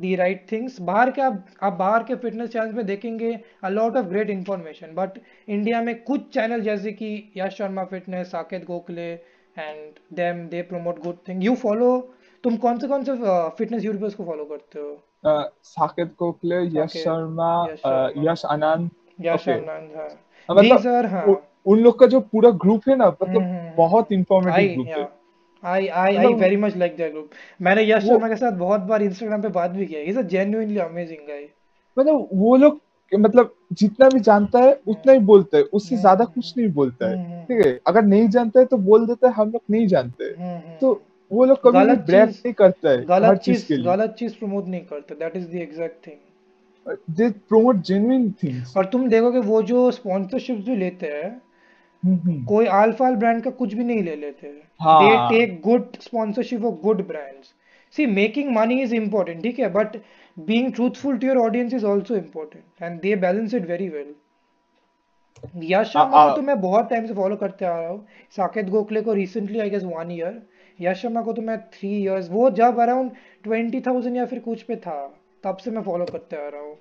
दी right things बाहर के आप आप बाहर के फिटनेस चैनल में देखेंगे a lot of great information but India में कुछ चैनल जैसे कि Yash Sharma fitness Saket Gokhale and them they promote good thing you follow तुम कौन से कौन से फिटनेस यूट्यूबर्स को फॉलो करते हो? साकेत गोखले यश शर्मा यश अ, शर्मा। यश आनंद। यश आनंद हाँ। मतलब हाँ। उन लोग का जो पूरा ग्रुप है ना हम्म, मतलब हम्म, बहुत I इंफॉर्मेटिव ग्रुप है। I I मतलब very much like that group. मैंने यश वो शर्मा के साथ बहुत बार इंस्टाग्राम पे बात भी किया ही। Is a genuinely amazing guy मतलब वो लोग मतलब जितना भी जानता है उतना ही बोलता है। उससे हम्म, ज़्यादा हम्म, कुछ नहीं बोलता है। हम्म, ठीक है? अगर नहीं जानता है तो बोल देता है हम लोग नहीं जानते। तो वो लोग कभी भी गलत ब्रैग नहीं करता है गलत चीज़ गलत चीज़ प्रमोट नहीं करते। That is the exact thing they promote genuine things और तुम देखोगे वो जो स्पॉन्सरशिप भी लेते हैं कोई आलफाल ब्रांड का कुछ भी नहीं ले लेते। हाँ। They take good sponsorship of good brands see making money is important ठीक है? But being truthful to your audience is also important and they balance it very well Yash Sharma को तो मैं बहुत टाइम से फॉलो करते आ रहा हूँ। साकेत गोखले को recently I guess one year Yash Sharma को तो मैं थ्री इयर्स वो जब अराउंड ट्वेंटी थाउज़ेंड या फिर कुछ पे था तब से मैं फॉलो करते आ रहा हूँ।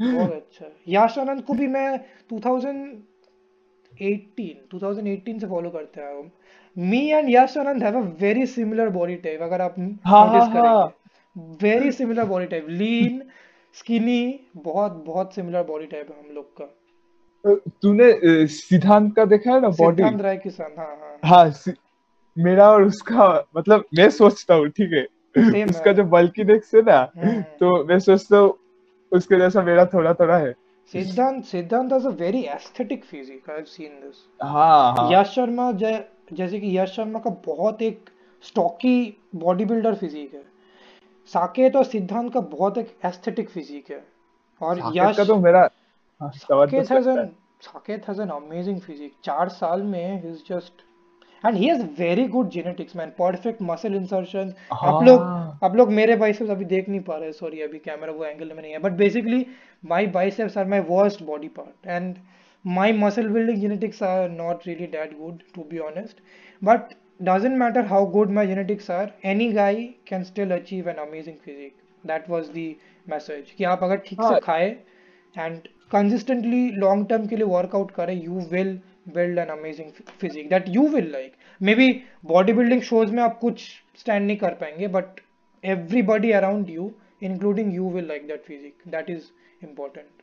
बहुत अच्छा। यश आनंद को भी मैं 2018 2018 से फॉलो करते हूँ me and Yash Anand have a very similar body type अगर आप हाँ, नोटिस हाँ, हाँ। करेंगे। Very similar body type lean skinny बहुत बहुत सिमिलर बॉडी टाइप है हम लोग का। तूने सिद्धांत का देखा है ना बॉडी सिद्धांत राय किसान हाँ हाँ। हाँ सि- मेरा और उसका मतलब मैं सोचता हूँ ठीक है? उसका है। जो बल्की देख से ना हम्म। तो मैं सोचता हूँ उसके जैसा मेरा थोड़ा थोड़ा है। Siddhant Siddhant has a very aesthetic physique I have seen this हाँ हाँ। यश शर्मा जै, जैसे कि यश शर्मा का बहुत एक स्टॉकी बॉडी बिल्डर फिजिक है। साकेत और सिद्धांत का बहुत एक एस्थेटिक फिजिक है। और यश का तो मेरा Saket has an Saket has an amazing physique चार साल में ही is just and he has very good genetics man perfect muscle insertion आप लोग हाँ। आप लोग मेरे बाइसेप्स अभी देख नहीं पा रहे सॉरी अभी कैमरा वो एंगल में नहीं है। But basically My biceps are my worst body part and my muscle building genetics are not really that good to be honest but doesn't matter how good my genetics are any guy can still achieve an amazing physique that was the message कि आप अगर ठीक से हाँ। खाए and consistently long term के लिए workout करें you will build an amazing physique that you will like maybe bodybuilding shows में आप कुछ stand नहीं कर पाएंगे but everybody around you including you will like that physique. That is important